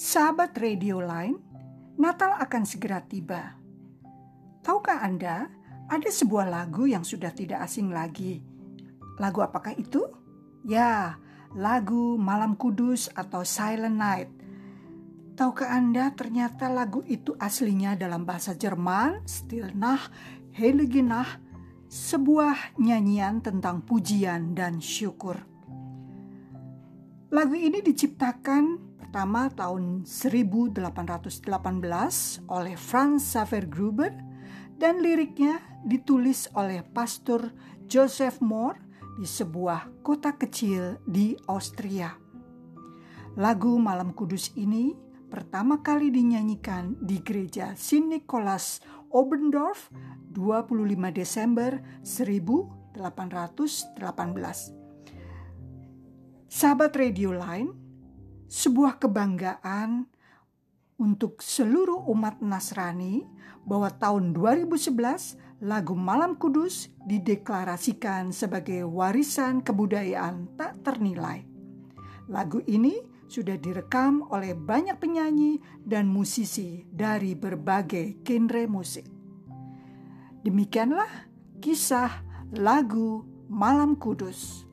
Sahabat radio lain, Natal akan segera tiba. Tahukah Anda, ada sebuah lagu yang sudah tidak asing lagi. Lagu apakah itu? Ya, lagu Malam Kudus atau Silent Night. Tahukah Anda ternyata lagu itu aslinya dalam bahasa Jerman, Still Nach, Heilige Nacht, sebuah nyanyian tentang pujian dan syukur. Lagu ini diciptakan pertama tahun 1818 oleh Franz Xaver Gruber dan liriknya ditulis oleh Pastor Joseph Moore di sebuah kota kecil di Austria. Lagu Malam Kudus ini pertama kali dinyanyikan di gereja St. Nicholas Obendorf 25 Desember 1818. Sahabat Radio Line, sebuah kebanggaan untuk seluruh umat Nasrani bahwa tahun 2011 lagu Malam Kudus dideklarasikan sebagai warisan kebudayaan tak ternilai. Lagu ini sudah direkam oleh banyak penyanyi dan musisi dari berbagai genre musik. Demikianlah kisah lagu Malam Kudus.